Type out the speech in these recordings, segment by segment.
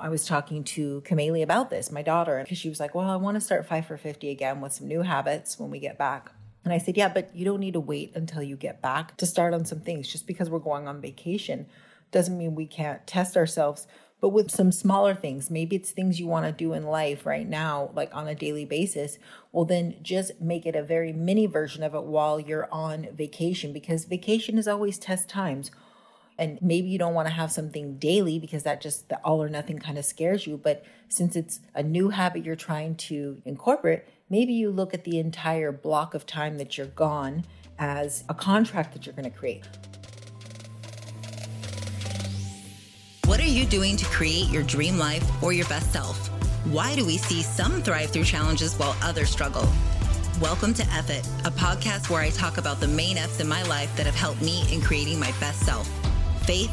I was talking to Kameli about this, my daughter, because she was like, Well, I want to start 5 for 50 again with some new habits when we get back. And I said, Yeah, but you don't need to wait until you get back to start on some things. Just because we're going on vacation doesn't mean we can't test ourselves. But with some smaller things, maybe it's things you want to do in life right now, like on a daily basis. Well, then just make it a very mini version of it while you're on vacation because vacation is always test times and maybe you don't want to have something daily because that just the all or nothing kind of scares you but since it's a new habit you're trying to incorporate maybe you look at the entire block of time that you're gone as a contract that you're going to create. What are you doing to create your dream life or your best self? Why do we see some thrive through challenges while others struggle? Welcome to F It, a podcast where I talk about the main F's in my life that have helped me in creating my best self faith,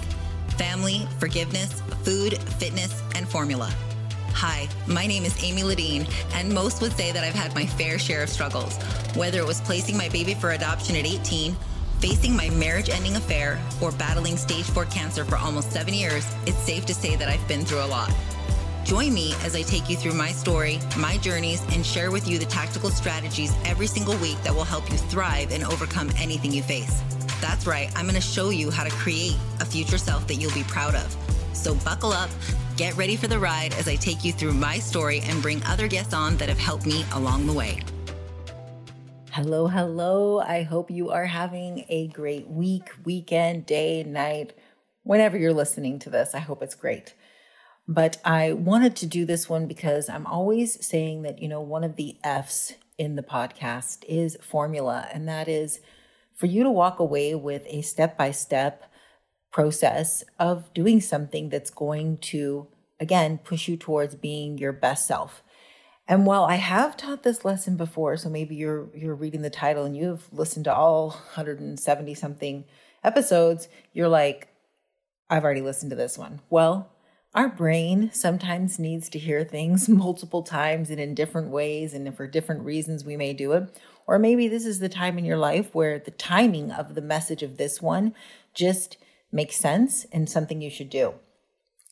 family, forgiveness, food, fitness, and formula. Hi, my name is Amy Ladine, and most would say that I've had my fair share of struggles, whether it was placing my baby for adoption at 18, facing my marriage ending affair, or battling stage 4 cancer for almost seven years, it's safe to say that I've been through a lot. Join me as I take you through my story, my journeys, and share with you the tactical strategies every single week that will help you thrive and overcome anything you face. That's right, I'm to show you how to create a future self that you'll be proud of. So buckle up, get ready for the ride as I take you through my story and bring other guests on that have helped me along the way. Hello, hello. I hope you are having a great week, weekend, day, night, whenever you're listening to this. I hope it's great. But I wanted to do this one because I'm always saying that, you know, one of the F's in the podcast is formula, and that is for you to walk away with a step by step process of doing something that's going to, again, push you towards being your best self. And while I have taught this lesson before, so maybe you're you're reading the title and you've listened to all 170 something episodes, you're like, I've already listened to this one. Well, our brain sometimes needs to hear things multiple times and in different ways, and for different reasons, we may do it. Or maybe this is the time in your life where the timing of the message of this one just makes sense and something you should do.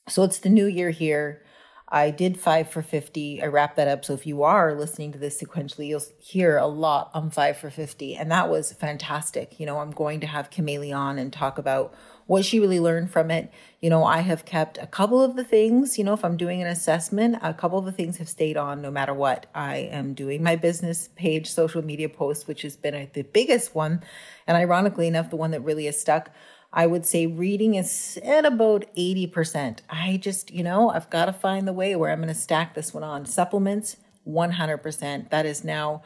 So it's the new year here. I did five for 50. I wrapped that up. So if you are listening to this sequentially, you'll hear a lot on five for 50. And that was fantastic. You know, I'm going to have Kameli on and talk about what she really learned from it. You know, I have kept a couple of the things, you know, if I'm doing an assessment, a couple of the things have stayed on no matter what. I am doing my business page social media post, which has been uh, the biggest one. And ironically enough, the one that really has stuck. I would say reading is at about 80%. I just, you know, I've got to find the way where I'm going to stack this one on. Supplements, 100%. That is now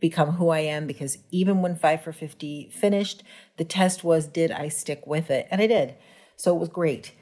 become who I am because even when 5 for 50 finished, the test was did I stick with it? And I did. So it was great.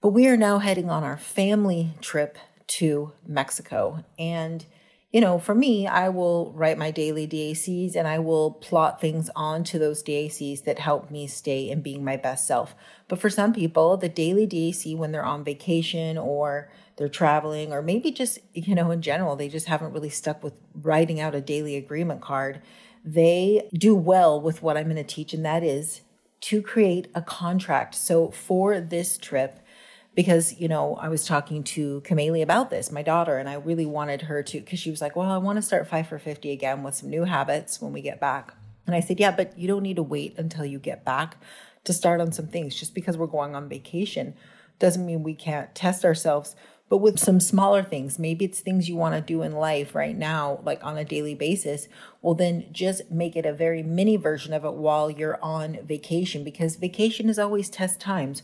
But we are now heading on our family trip to Mexico. And, you know, for me, I will write my daily DACs and I will plot things onto those DACs that help me stay in being my best self. But for some people, the daily DAC when they're on vacation or they're traveling, or maybe just, you know, in general, they just haven't really stuck with writing out a daily agreement card. They do well with what I'm going to teach, and that is to create a contract. So for this trip, because you know i was talking to kameli about this my daughter and i really wanted her to because she was like well i want to start 5 for 50 again with some new habits when we get back and i said yeah but you don't need to wait until you get back to start on some things just because we're going on vacation doesn't mean we can't test ourselves but with some smaller things, maybe it's things you want to do in life right now, like on a daily basis. Well, then just make it a very mini version of it while you're on vacation because vacation is always test times,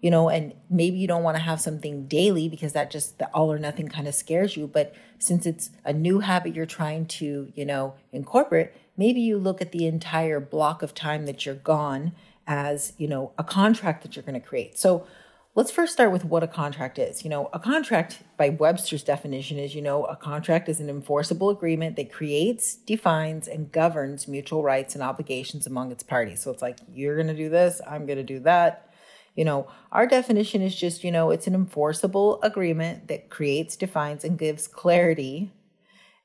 you know, and maybe you don't want to have something daily because that just the all or nothing kind of scares you. But since it's a new habit you're trying to, you know, incorporate, maybe you look at the entire block of time that you're gone as, you know, a contract that you're going to create. So, Let's first start with what a contract is. You know, a contract by Webster's definition is, you know, a contract is an enforceable agreement that creates, defines, and governs mutual rights and obligations among its parties. So it's like, you're going to do this, I'm going to do that. You know, our definition is just, you know, it's an enforceable agreement that creates, defines, and gives clarity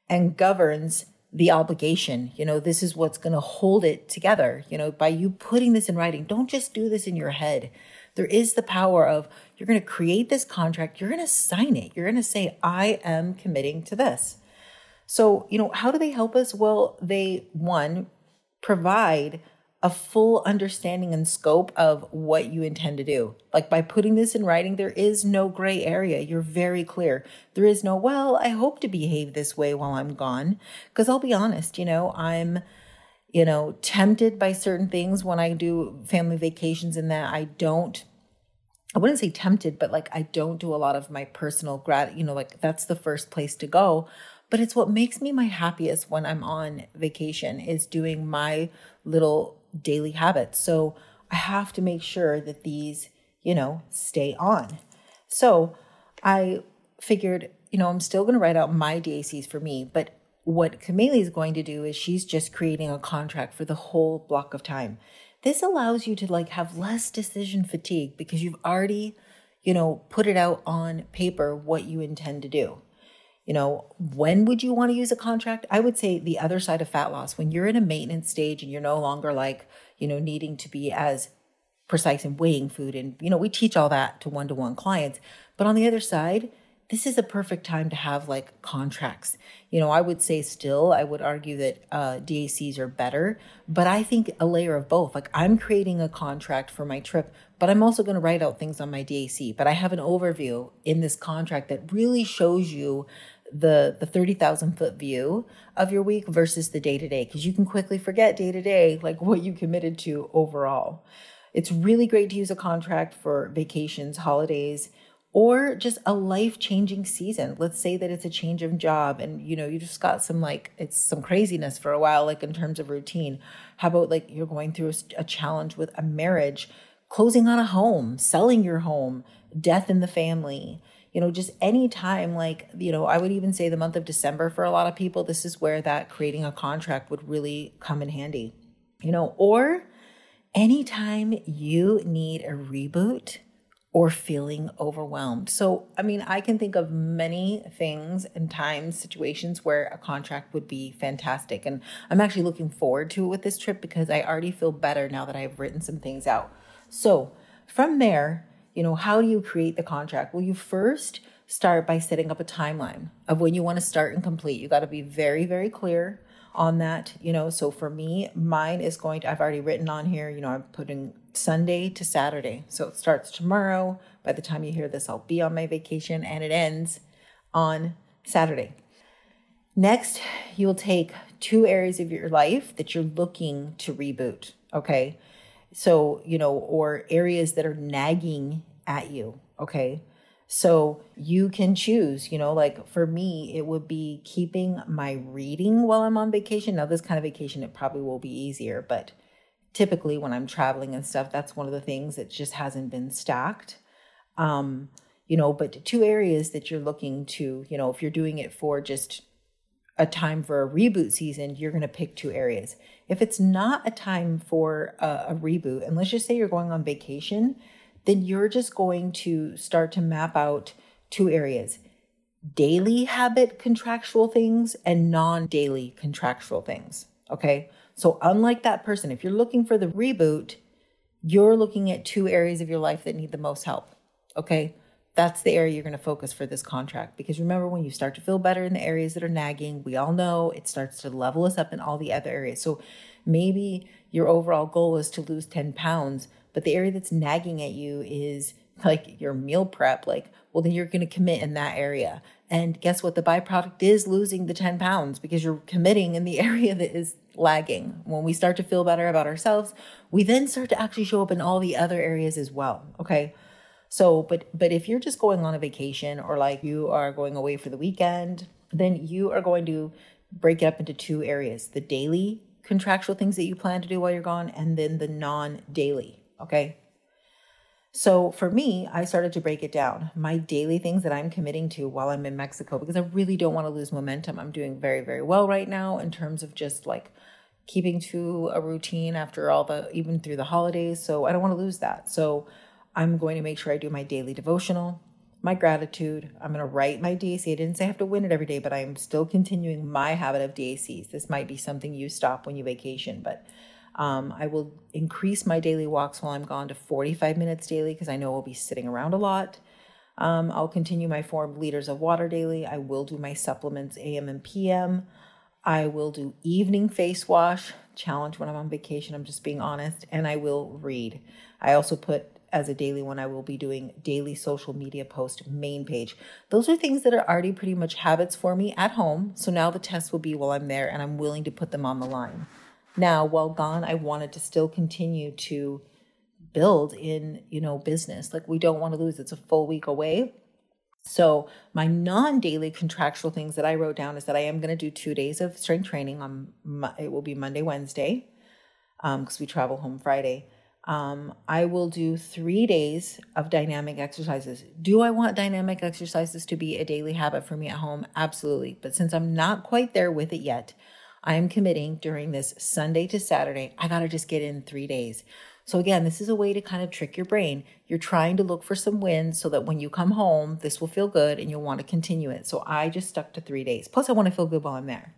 and governs the obligation. You know, this is what's going to hold it together. You know, by you putting this in writing, don't just do this in your head There is the power of you're going to create this contract, you're going to sign it, you're going to say, I am committing to this. So, you know, how do they help us? Well, they, one, provide a full understanding and scope of what you intend to do. Like by putting this in writing, there is no gray area. You're very clear. There is no, well, I hope to behave this way while I'm gone. Because I'll be honest, you know, I'm, you know, tempted by certain things when I do family vacations and that I don't. I wouldn't say tempted, but like I don't do a lot of my personal grat, you know, like that's the first place to go but it's what makes me my happiest when I'm on vacation is doing my little daily habits. So I have to make sure that these, you know, stay on. So I figured, you know, I'm still going to write out my DACs for me, but what Kameli is going to do is she's just creating a contract for the whole block of time. This allows you to like have less decision fatigue because you've already, you know, put it out on paper what you intend to do you know, when would you want to use a contract? I would say the other side of fat loss, when you're in a maintenance stage and you're no longer like, you know, needing to be as precise in weighing food. And, you know, we teach all that to one to one clients. But on the other side, this is a perfect time to have like contracts. You know, I would say still, I would argue that uh, DACs are better, but I think a layer of both. Like I'm creating a contract for my trip, but I'm also going to write out things on my DAC. But I have an overview in this contract that really shows you the the 30,000 foot view of your week versus the day to day because you can quickly forget day to day like what you committed to overall. It's really great to use a contract for vacations, holidays, or just a life-changing season. Let's say that it's a change of job and you know, you just got some like it's some craziness for a while like in terms of routine. How about like you're going through a, challenge with a marriage, closing on a home, selling your home, death in the family you know, just any time, like, you know, I would even say the month of December for a lot of people, this is where that creating a contract would really come in handy, you know, or anytime you need a reboot or feeling overwhelmed. So, I mean, I can think of many things and times, situations where a contract would be fantastic. And I'm actually looking forward to it with this trip because I already feel better now that I've written some things out. So, from there, you know, how do you create the contract? Well, you first start by setting up a timeline of when you want to start and complete. You got to be very, very clear on that, you know. So for me, mine is going to, I've already written on here, you know, I'm putting Sunday to Saturday. So it starts tomorrow. By the time you hear this, I'll be on my vacation and it ends on Saturday. Next, you'll take two areas of your life that you're looking to reboot. Okay. So, you know, or areas that are nagging at you. Okay. So you can choose, you know, like for me, it would be keeping my reading while I'm on vacation. Now, this kind of vacation, it probably will be easier, but typically when I'm traveling and stuff, that's one of the things that just hasn't been stacked. Um, you know, but two areas that you're looking to, you know, if you're doing it for just a time for a reboot season, you're going to pick two areas. If it's not a time for a, a, reboot, and let's just say you're going on vacation, then you're just going to start to map out two areas daily habit contractual things and non daily contractual things. Okay. So, unlike that person, if you're looking for the reboot, you're looking at two areas of your life that need the most help. Okay that's the area you're going to focus for this contract. Because remember, when you start to feel better in the areas that are nagging, we all know it starts to level us up in all the other areas. So maybe your overall goal is to lose 10 pounds, but the area that's nagging at you is like your meal prep. Like, well, then you're going to commit in that area. And guess what? The byproduct is losing the 10 pounds because you're committing in the area that is lagging. When we start to feel better about ourselves, we then start to actually show up in all the other areas as well. Okay. So, but but if you're just going on a vacation or like you are going away for the weekend, then you are going to break it up into two areas: the daily contractual things that you plan to do while you're gone, and then the non-daily. Okay. So for me, I started to break it down. My daily things that I'm committing to while I'm in Mexico because I really don't want to lose momentum. I'm doing very, very well right now in terms of just like keeping to a routine after all the even through the holidays. So I don't want to lose that. So I'm going to make sure I do my daily devotional, my gratitude. I'm going to write my DAC. I didn't say I have to win it every day, but I'm still continuing my habit of DACs. This might be something you stop when you vacation, but Um, I will increase my daily walks while I'm gone to 45 minutes daily because I know I'll be sitting around a lot. Um, I'll continue my four liters of water daily. I will do my supplements AM and PM. I will do evening face wash challenge when I'm on vacation. I'm just being honest. And I will read. I also put as a daily one, I will be doing daily social media post main page. Those are things that are already pretty much habits for me at home. So now the test will be while I'm there and I'm willing to put them on the line. Now, while gone, I wanted to still continue to build in, you know, business. Like we don't want to lose. It's a full week away. So my non-daily contractual things that I wrote down is that I am going to do two days of strength training on. It will be Monday, Wednesday, because um, we travel home Friday. Um, I will do three days of dynamic exercises. Do I want dynamic exercises to be a daily habit for me at home? Absolutely. But since I'm not quite there with it yet, I am committing during this Sunday to Saturday. I got to just get in three days. So, again, this is a way to kind of trick your brain. You're trying to look for some wins so that when you come home, this will feel good and you'll want to continue it. So, I just stuck to three days. Plus, I want to feel good while I'm there.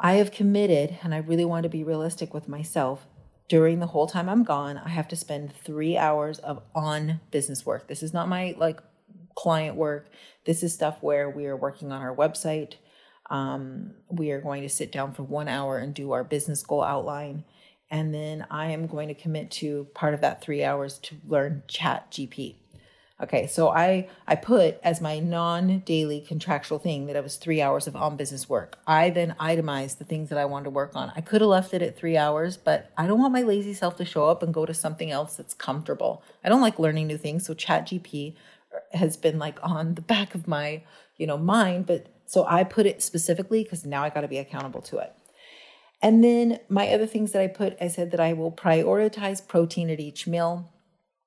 I have committed, and I really want to be realistic with myself. During the whole time I'm gone, I have to spend three hours of on business work. This is not my like client work. This is stuff where we are working on our website. Um, we are going to sit down for one hour and do our business goal outline and then I am going to commit to part of that three hours to learn Chat GP. Okay, so I I put as my non-daily contractual thing that it was three hours of on business work. I then itemized the things that I wanted to work on. I could have left it at three hours, but I don't want my lazy self to show up and go to something else that's comfortable. I don't like learning new things, so Chat GP has been like on the back of my you know mind, but so I put it specifically because now I got to be accountable to it. And then my other things that I put, I said that I will prioritize protein at each meal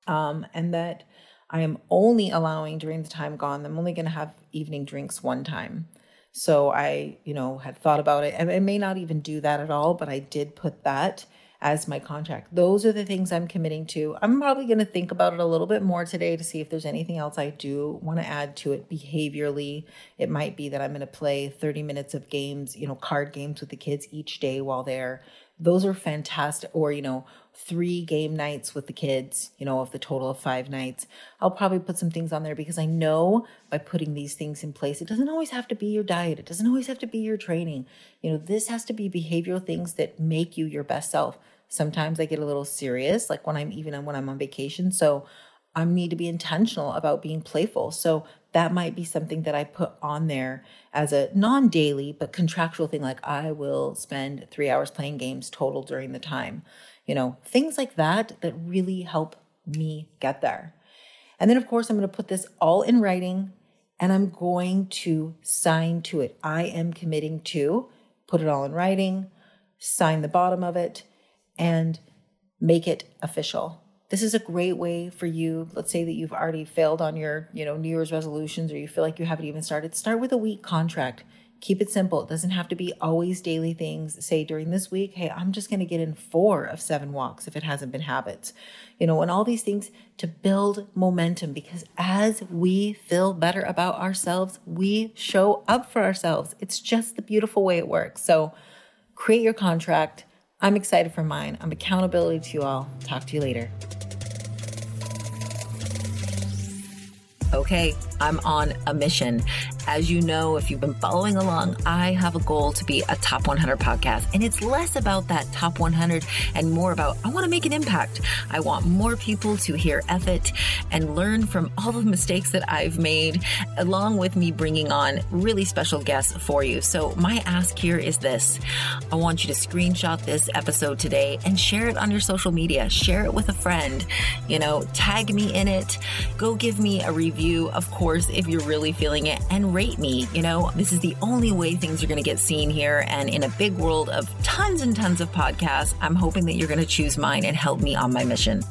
um, and that I am only allowing during the time gone, I'm only going to have evening drinks one time. So I, you know, had thought about it. And I may not even do that at all, but I did put that as my contract. Those are the things I'm committing to. I'm probably going to think about it a little bit more today to see if there's anything else I do want to add to it behaviorally. It might be that I'm going to play 30 minutes of games, you know, card games with the kids each day while they're those are fantastic or you know three game nights with the kids you know of the total of five nights i'll probably put some things on there because i know by putting these things in place it doesn't always have to be your diet it doesn't always have to be your training you know this has to be behavioral things that make you your best self sometimes i get a little serious like when i'm even when i'm on vacation so i need to be intentional about being playful so that might be something that I put on there as a non daily but contractual thing. Like I will spend three hours playing games total during the time, you know, things like that that really help me get there. And then, of course, I'm going to put this all in writing and I'm going to sign to it. I am committing to put it all in writing, sign the bottom of it, and make it official. This is a great way for you let's say that you've already failed on your you know new year's resolutions or you feel like you haven't even started start with a week contract. Keep it simple. It doesn't have to be always daily things. Say during this week hey i'm just going to get in four of seven walks if it hasn't been habits. You know and all these things to build momentum because as we feel better about ourselves we show up for ourselves. It's just the beautiful way it works. So create your contract i'm excited for mine. I'm accountability to you all. Talk to you later. Okay, I'm on a mission. As you know, if you've been following along, I have a goal to be a top 100 podcast. And it's less about that top 100 and more about I want to make an impact. I want more people to hear F It and learn from all the mistakes that I've made, along with me bringing on really special guests for you. So, my ask here is this I want you to screenshot this episode today and share it on your social media. Share it with a friend. You know, tag me in it. Go give me a review, of course, if you're really feeling it. Rate me. You know, this is the only way things are going to get seen here. And in a big world of tons and tons of podcasts, I'm hoping that you're going to choose mine and help me on my mission.